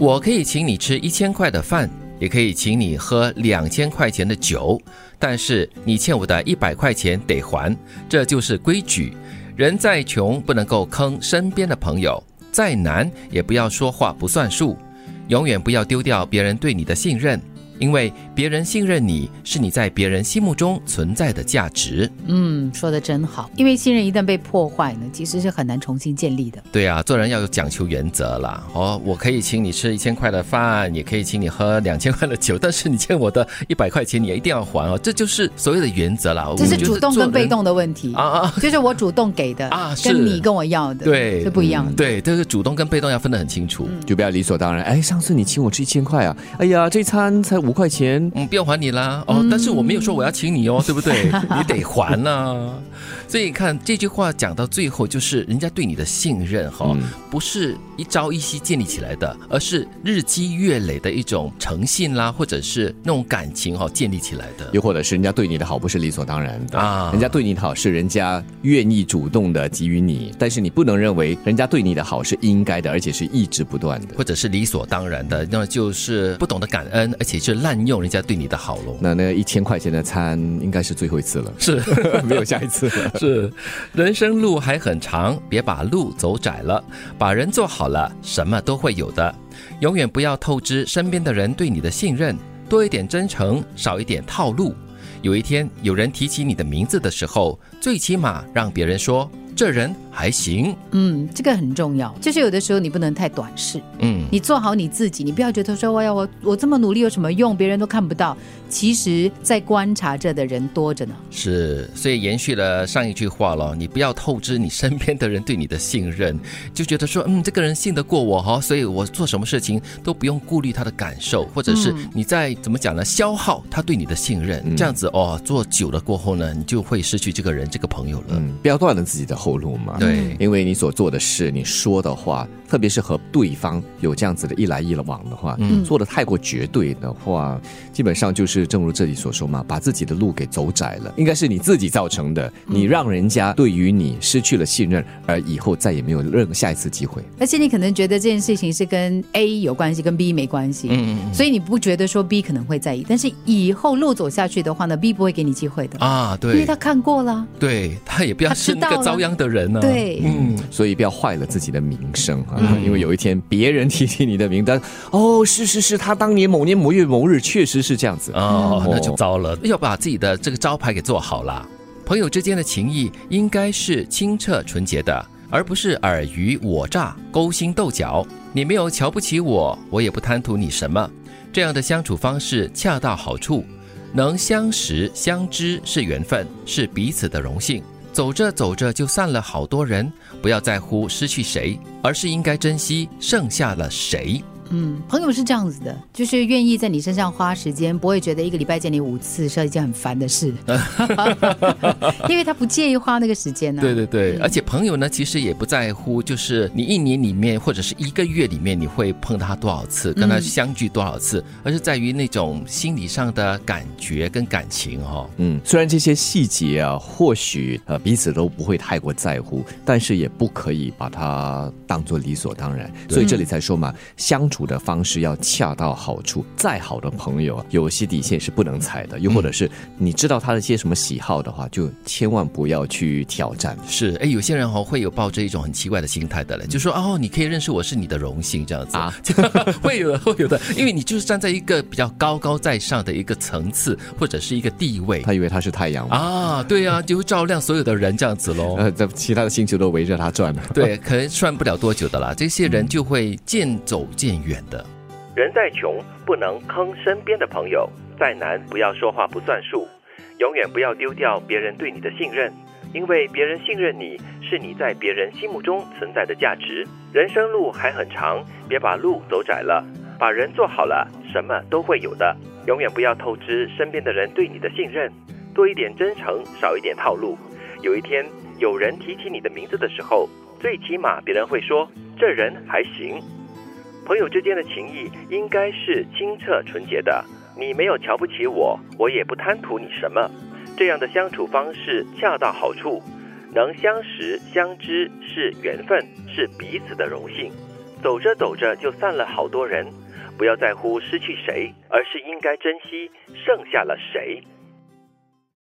我可以请你吃一千块的饭，也可以请你喝两千块钱的酒，但是你欠我的一百块钱得还，这就是规矩。人再穷不能够坑身边的朋友，再难也不要说话不算数，永远不要丢掉别人对你的信任。因为别人信任你是你在别人心目中存在的价值。嗯，说的真好。因为信任一旦被破坏呢，其实是很难重新建立的。对啊，做人要有讲求原则啦。哦，我可以请你吃一千块的饭，也可以请你喝两千块的酒，但是你欠我的一百块钱，你也一定要还哦。这就是所谓的原则啦。这是主动跟被动的问题啊啊，就是我主动给的啊，跟你跟我要的对是不一样的。对，这个主动跟被动要分得很清楚，就不要理所当然。哎，上次你请我吃一千块啊，哎呀，这餐才。五块钱，嗯，不要还你啦。哦，但是我没有说我要请你哦，对不对？你得还呐。所以你看这句话讲到最后，就是人家对你的信任哈，不是一朝一夕建立起来的，而是日积月累的一种诚信啦，或者是那种感情哈建立起来的。又或者是人家对你的好不是理所当然的啊，人家对你的好是人家愿意主动的给予你，但是你不能认为人家对你的好是应该的，而且是一直不断的，或者是理所当然的，那就是不懂得感恩，而且是滥用人家对你的好喽。那那一千块钱的餐应该是最后一次了，是 没有下一次了。是，人生路还很长，别把路走窄了。把人做好了，什么都会有的。永远不要透支身边的人对你的信任，多一点真诚，少一点套路。有一天有人提起你的名字的时候，最起码让别人说这人还行。嗯，这个很重要。就是有的时候你不能太短视。嗯，你做好你自己，你不要觉得说哎呀我我这么努力有什么用，别人都看不到。其实，在观察着的人多着呢。是，所以延续了上一句话了，你不要透支你身边的人对你的信任，就觉得说，嗯，这个人信得过我哈，所以我做什么事情都不用顾虑他的感受，或者是你在怎么讲呢？消耗他对你的信任，这样子哦，做久了过后呢，你就会失去这个人这个朋友了。嗯，不要断了自己的后路嘛。对，因为你所做的事，你说的话，特别是和对方有这样子的一来一往的话，嗯，做的太过绝对的话，基本上就是。正如这里所说嘛，把自己的路给走窄了，应该是你自己造成的。你让人家对于你失去了信任，而以后再也没有任何下一次机会。而且你可能觉得这件事情是跟 A 有关系，跟 B 没关系，嗯嗯，所以你不觉得说 B 可能会在意。但是以后路走下去的话呢，B 不会给你机会的啊，对，因为他看过了，对他也不要是那个遭殃的人呢，对，嗯，所以不要坏了自己的名声啊，因为有一天别人提起你的名单，哦，是是是，他当年某年某月某日确实是这样子。哦，那就糟了，要把自己的这个招牌给做好了。朋友之间的情谊应该是清澈纯洁的，而不是尔虞我诈、勾心斗角。你没有瞧不起我，我也不贪图你什么。这样的相处方式恰到好处，能相识相知是缘分，是彼此的荣幸。走着走着就散了好多人，不要在乎失去谁，而是应该珍惜剩下了谁。嗯，朋友是这样子的，就是愿意在你身上花时间，不会觉得一个礼拜见你五次是一件很烦的事，因为他不介意花那个时间呢。对对对，而且朋友呢，其实也不在乎，就是你一年里面或者是一个月里面你会碰他多少次，跟他相聚多少次，而是在于那种心理上的感觉跟感情哈。嗯，虽然这些细节啊，或许呃彼此都不会太过在乎，但是也不可以把它当做理所当然。所以这里才说嘛，相处。处的方式要恰到好处，再好的朋友啊，有些底线是不能踩的。又或者是你知道他的一些什么喜好的话，就千万不要去挑战。是，哎，有些人哦会有抱着一种很奇怪的心态的嘞，就说哦，你可以认识我是你的荣幸这样子啊，会有的，会有的，因为你就是站在一个比较高高在上的一个层次或者是一个地位，他以为他是太阳啊，对啊，就会照亮所有的人这样子喽。呃，在其他的星球都围着他转了，对，可能算不了多久的啦，这些人就会渐走渐远。远的人再穷不能坑身边的朋友，再难不要说话不算数，永远不要丢掉别人对你的信任，因为别人信任你是你在别人心目中存在的价值。人生路还很长，别把路走窄了，把人做好了，什么都会有的。永远不要透支身边的人对你的信任，多一点真诚，少一点套路。有一天有人提起你的名字的时候，最起码别人会说这人还行。朋友之间的情谊应该是清澈纯洁的，你没有瞧不起我，我也不贪图你什么。这样的相处方式恰到好处，能相识相知是缘分，是彼此的荣幸。走着走着就散了好多人。不要在乎失去谁，而是应该珍惜剩下了谁。